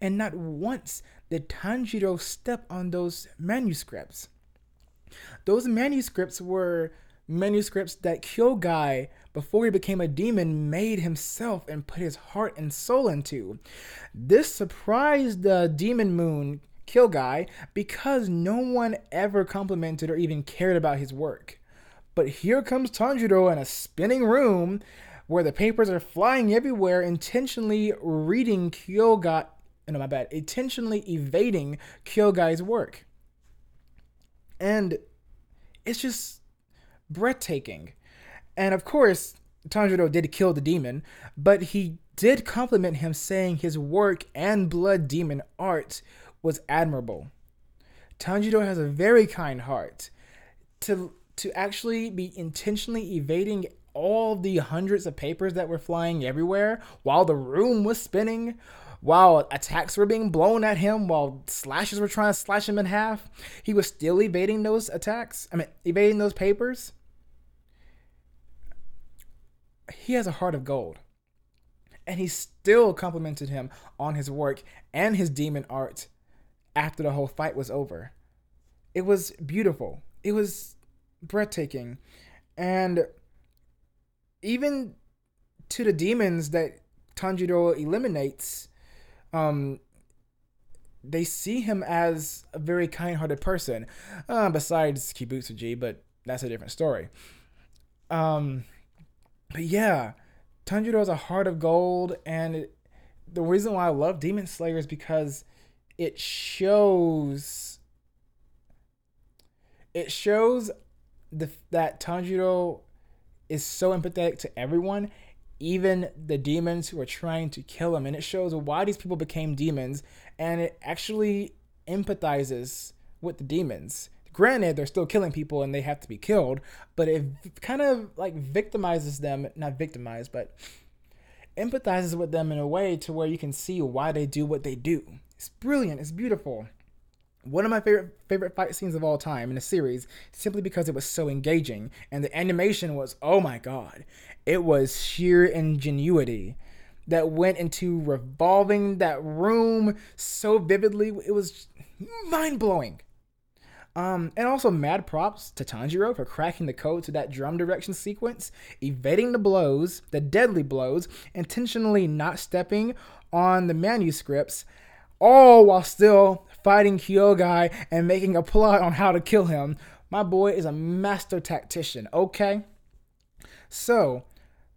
and not once did Tanjiro step on those manuscripts. Those manuscripts were manuscripts that Kyogai, before he became a demon, made himself and put his heart and soul into. This surprised the demon moon Kyogai because no one ever complimented or even cared about his work. But here comes Tanjiro in a spinning room where the papers are flying everywhere, intentionally reading Kyogai no, my bad, intentionally evading Kyogai's work. And it's just breathtaking. And of course, Tanjiro did kill the demon, but he did compliment him, saying his work and blood demon art was admirable. Tanjiro has a very kind heart. To to actually be intentionally evading all the hundreds of papers that were flying everywhere while the room was spinning, while attacks were being blown at him, while slashes were trying to slash him in half, he was still evading those attacks. I mean, evading those papers. He has a heart of gold. And he still complimented him on his work and his demon art after the whole fight was over. It was beautiful. It was breathtaking. And even to the demons that Tanjiro eliminates, um, they see him as a very kind-hearted person. Uh, besides Kibutsuji, but that's a different story. Um, but yeah, Tanjiro is a heart of gold, and it, the reason why I love Demon Slayer is because it shows it shows the that Tanjiro is so empathetic to everyone even the demons who are trying to kill him. And it shows why these people became demons. And it actually empathizes with the demons. Granted, they're still killing people and they have to be killed, but it kind of like victimizes them, not victimized, but empathizes with them in a way to where you can see why they do what they do. It's brilliant, it's beautiful. One of my favorite favorite fight scenes of all time in a series, simply because it was so engaging and the animation was oh my god. It was sheer ingenuity that went into revolving that room so vividly. It was mind blowing. Um, and also mad props to Tanjiro for cracking the code to that drum direction sequence, evading the blows, the deadly blows, intentionally not stepping on the manuscripts, all while still fighting Kyogai and making a plot on how to kill him. My boy is a master tactician, okay? So,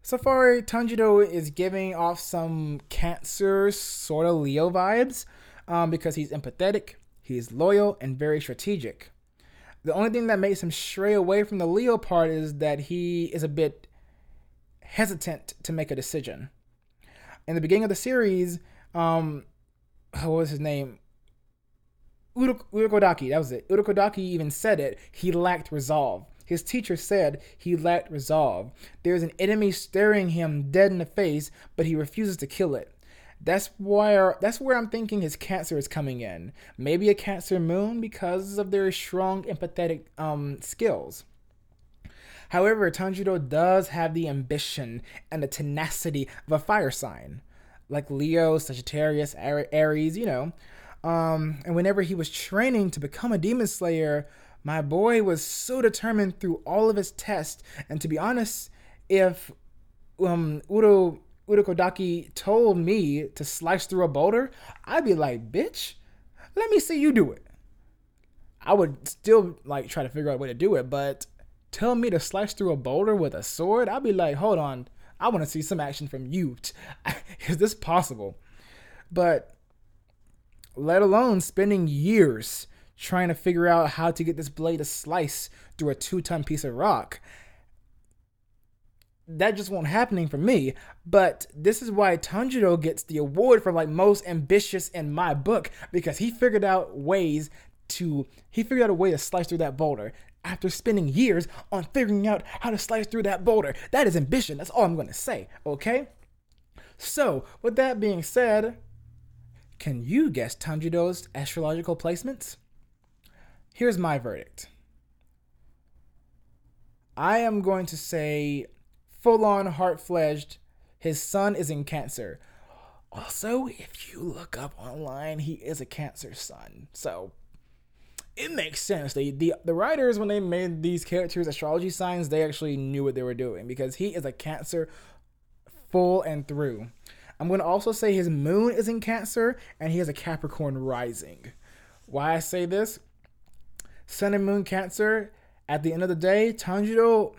Safari far, Tanjiro is giving off some Cancer sort of Leo vibes um, because he's empathetic, he's loyal, and very strategic. The only thing that makes him stray away from the Leo part is that he is a bit hesitant to make a decision. In the beginning of the series, um, what was his name? Urokodaki, that was it. Urokodaki even said it. He lacked resolve. His teacher said he lacked resolve. There's an enemy staring him dead in the face, but he refuses to kill it. That's where that's where I'm thinking his cancer is coming in. Maybe a cancer moon because of their strong empathetic um, skills. However, Tanjiro does have the ambition and the tenacity of a fire sign, like Leo, Sagittarius, Aries, you know. Um, and whenever he was training to become a demon slayer, my boy was so determined through all of his tests. And to be honest, if um, Uro Urokodaki told me to slice through a boulder, I'd be like, bitch, let me see you do it. I would still like try to figure out a way to do it, but tell me to slice through a boulder with a sword, I'd be like, hold on, I want to see some action from you. Is this possible? But let alone spending years trying to figure out how to get this blade to slice through a two ton piece of rock that just won't happening for me. But this is why Tanjiro gets the award for like most ambitious in my book because he figured out ways to he figured out a way to slice through that boulder after spending years on figuring out how to slice through that boulder. That is ambition. That's all I'm going to say, okay? So, with that being said, can you guess Tanjiro's astrological placements? Here's my verdict. I am going to say full on heart fledged. His sun is in Cancer. Also, if you look up online, he is a Cancer sun. So it makes sense. They, the the writers when they made these characters astrology signs, they actually knew what they were doing because he is a Cancer full and through. I'm going to also say his moon is in Cancer and he has a Capricorn rising. Why I say this? Sun and Moon Cancer. At the end of the day, Tanjiro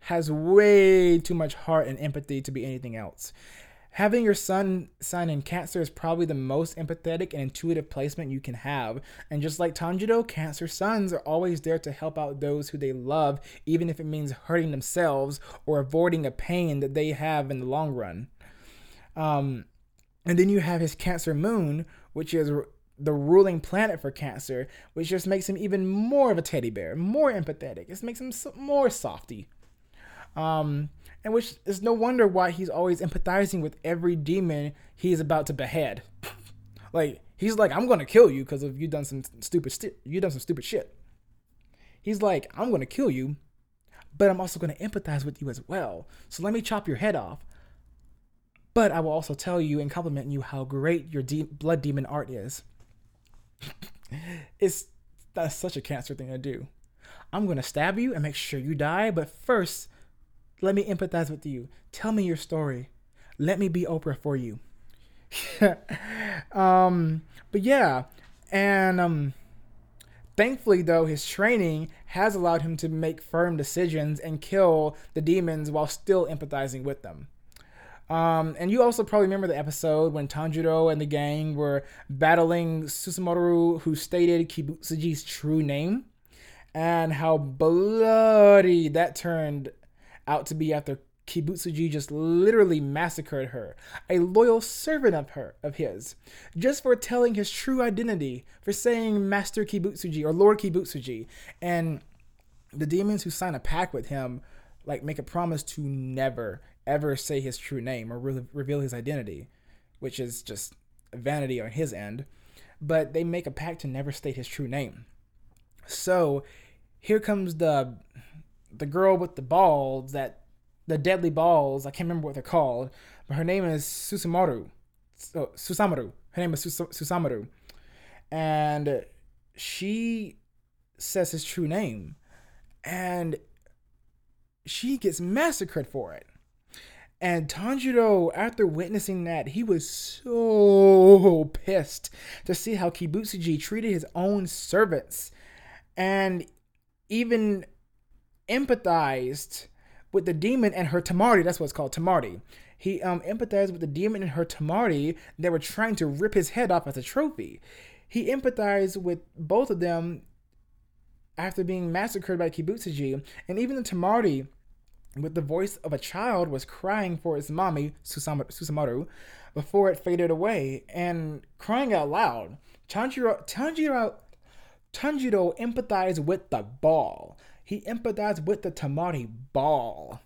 has way too much heart and empathy to be anything else. Having your sun sign in Cancer is probably the most empathetic and intuitive placement you can have. And just like Tanjiro, Cancer suns are always there to help out those who they love, even if it means hurting themselves or avoiding a pain that they have in the long run. Um, and then you have his Cancer moon, which is the ruling planet for Cancer, which just makes him even more of a teddy bear, more empathetic. It makes him more softy. Um, and which is no wonder why he's always empathizing with every demon he's about to behead. like he's like, I'm gonna kill you because of you done some stupid st- you done some stupid shit. He's like, I'm gonna kill you, but I'm also gonna empathize with you as well. So let me chop your head off. But I will also tell you and compliment you how great your de- blood demon art is. it's that's such a cancer thing to do. I'm gonna stab you and make sure you die, but first let me empathize with you. Tell me your story. Let me be Oprah for you. um, but yeah, and um, thankfully though, his training has allowed him to make firm decisions and kill the demons while still empathizing with them. Um, and you also probably remember the episode when Tanjiro and the gang were battling Susumaru, who stated Kibutsuji's true name, and how bloody that turned out to be after Kibutsuji just literally massacred her, a loyal servant of her of his, just for telling his true identity, for saying Master Kibutsuji or Lord Kibutsuji. And the demons who sign a pact with him like make a promise to never ever say his true name or re- reveal his identity, which is just vanity on his end. But they make a pact to never state his true name. So here comes the the girl with the balls that the deadly balls. I can't remember what they're called, but her name is Susumaru. So, Susamaru. Her name is Sus- Susamaru, and she says his true name, and she gets massacred for it. And Tanjiro, after witnessing that, he was so pissed to see how Kibutsuji treated his own servants and even empathized with the demon and her Tamari. That's what's called Tamari. He um, empathized with the demon and her Tamari that were trying to rip his head off as a trophy. He empathized with both of them after being massacred by Kibutsuji, and even the Tamari with the voice of a child was crying for its mommy, Susamaru, before it faded away, and crying out loud. Tanjiro, Tanjiro, Tanjiro empathized with the ball. He empathized with the Tamari ball.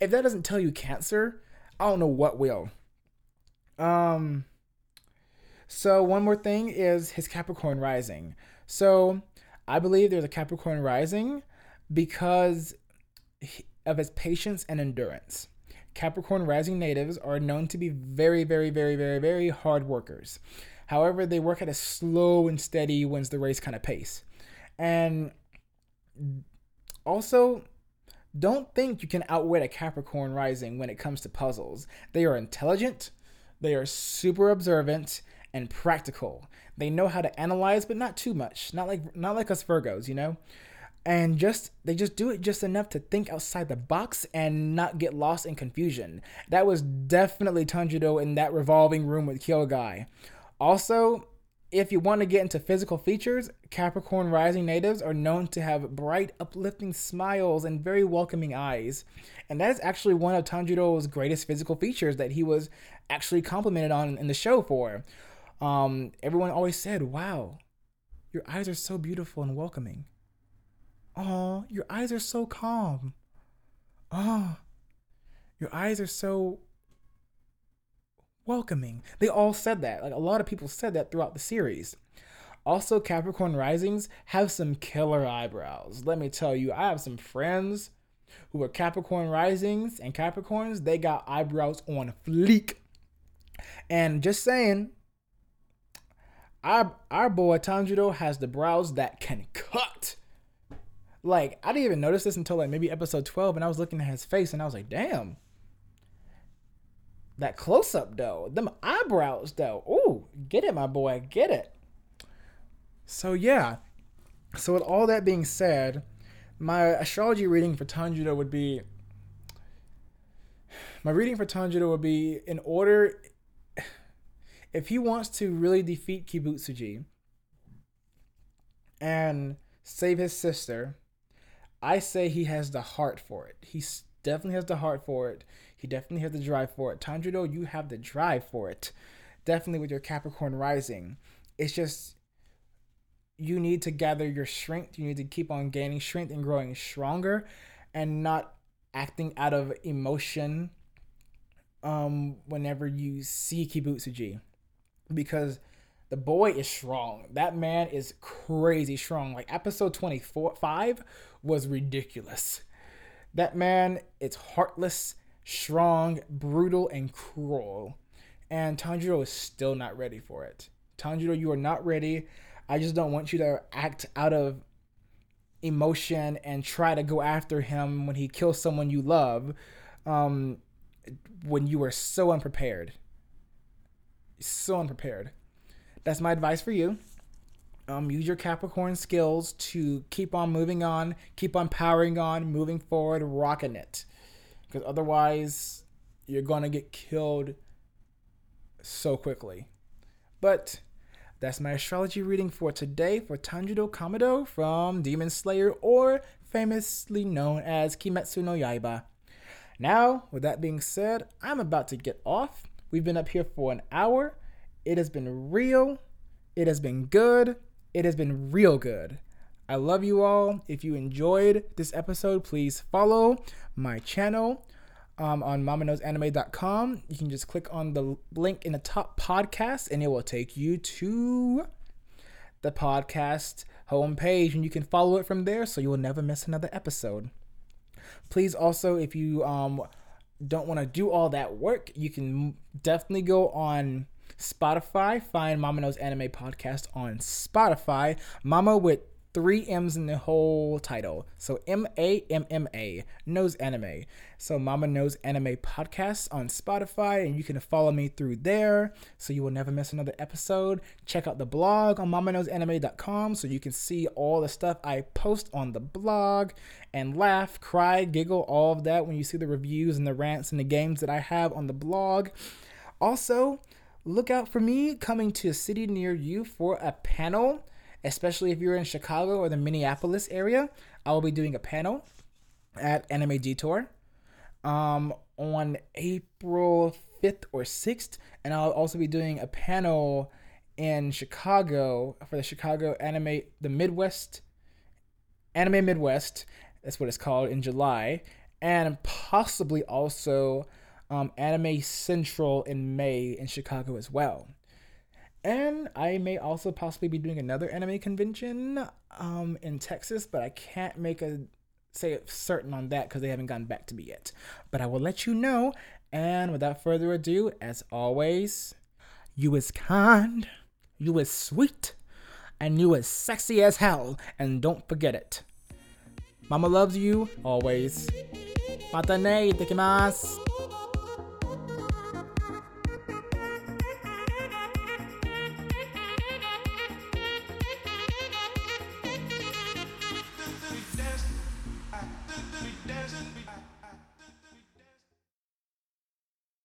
if that doesn't tell you cancer, I don't know what will. Um. So one more thing is his Capricorn rising. So I believe there's a Capricorn rising because of his patience and endurance. Capricorn rising natives are known to be very, very, very, very, very hard workers. However, they work at a slow and steady wins the race kind of pace. And also, don't think you can outwit a Capricorn rising when it comes to puzzles. They are intelligent, they are super observant and practical. They know how to analyze, but not too much. Not like not like us Virgos, you know and just they just do it just enough to think outside the box and not get lost in confusion. That was definitely Tanjiro in that revolving room with Guy. Also, if you want to get into physical features, Capricorn rising natives are known to have bright, uplifting smiles and very welcoming eyes. And that is actually one of Tanjiro's greatest physical features that he was actually complimented on in the show for. Um, everyone always said, Wow, your eyes are so beautiful and welcoming. Oh, your eyes are so calm. Oh, your eyes are so welcoming. They all said that. Like a lot of people said that throughout the series. Also, Capricorn risings have some killer eyebrows. Let me tell you, I have some friends who are Capricorn risings and Capricorns. They got eyebrows on fleek. And just saying, our, our boy Tanjiro has the brows that can cut. Like, I didn't even notice this until like maybe episode 12, and I was looking at his face and I was like, damn. That close up though, them eyebrows though. Ooh, get it, my boy, get it. So yeah. So with all that being said, my astrology reading for Tanjiro would be my reading for Tanjiro would be in order if he wants to really defeat Kibutsuji and save his sister, I say he has the heart for it. He definitely has the heart for it. He definitely has the drive for it. Tanjiro, you have the drive for it. Definitely with your Capricorn rising. It's just you need to gather your strength. You need to keep on gaining strength and growing stronger and not acting out of emotion um whenever you see Kibutsuji. Because the boy is strong. That man is crazy strong. Like episode 24 5 was ridiculous. That man is heartless, strong, brutal, and cruel. And Tanjiro is still not ready for it. Tanjiro, you are not ready. I just don't want you to act out of emotion and try to go after him when he kills someone you love um, when you are so unprepared. So unprepared. That's my advice for you. Um, use your Capricorn skills to keep on moving on, keep on powering on, moving forward, rocking it. Because otherwise, you're going to get killed so quickly. But that's my astrology reading for today for Tanjiro Kamado from Demon Slayer, or famously known as Kimetsu no Yaiba. Now, with that being said, I'm about to get off. We've been up here for an hour. It has been real. It has been good. It has been real good. I love you all. If you enjoyed this episode, please follow my channel um, on mamaknowsanime.com. You can just click on the link in the top podcast and it will take you to the podcast homepage and you can follow it from there so you will never miss another episode. Please also, if you um, don't want to do all that work, you can definitely go on Spotify. Find Mama Knows Anime Podcast on Spotify. Mama with three M's in the whole title. So M A M M A, Knows Anime. So Mama Knows Anime podcast on Spotify, and you can follow me through there so you will never miss another episode. Check out the blog on mamaknowsanime.com so you can see all the stuff I post on the blog and laugh, cry, giggle, all of that when you see the reviews and the rants and the games that I have on the blog. Also, look out for me coming to a city near you for a panel, especially if you're in Chicago or the Minneapolis area. I will be doing a panel at Anime Detour um, on April 5th or 6th, and I'll also be doing a panel in Chicago for the Chicago Anime, the Midwest, Anime Midwest, that's what it's called, in July, and possibly also um, Anime Central in May in Chicago as well. And I may also possibly be doing another anime convention um, in Texas, but I can't make a say certain on that because they haven't gotten back to me yet. But I will let you know. And without further ado, as always, you is kind, you is sweet, and you is sexy as hell. And don't forget it. Mama loves you always. Mata ne, itekimasu.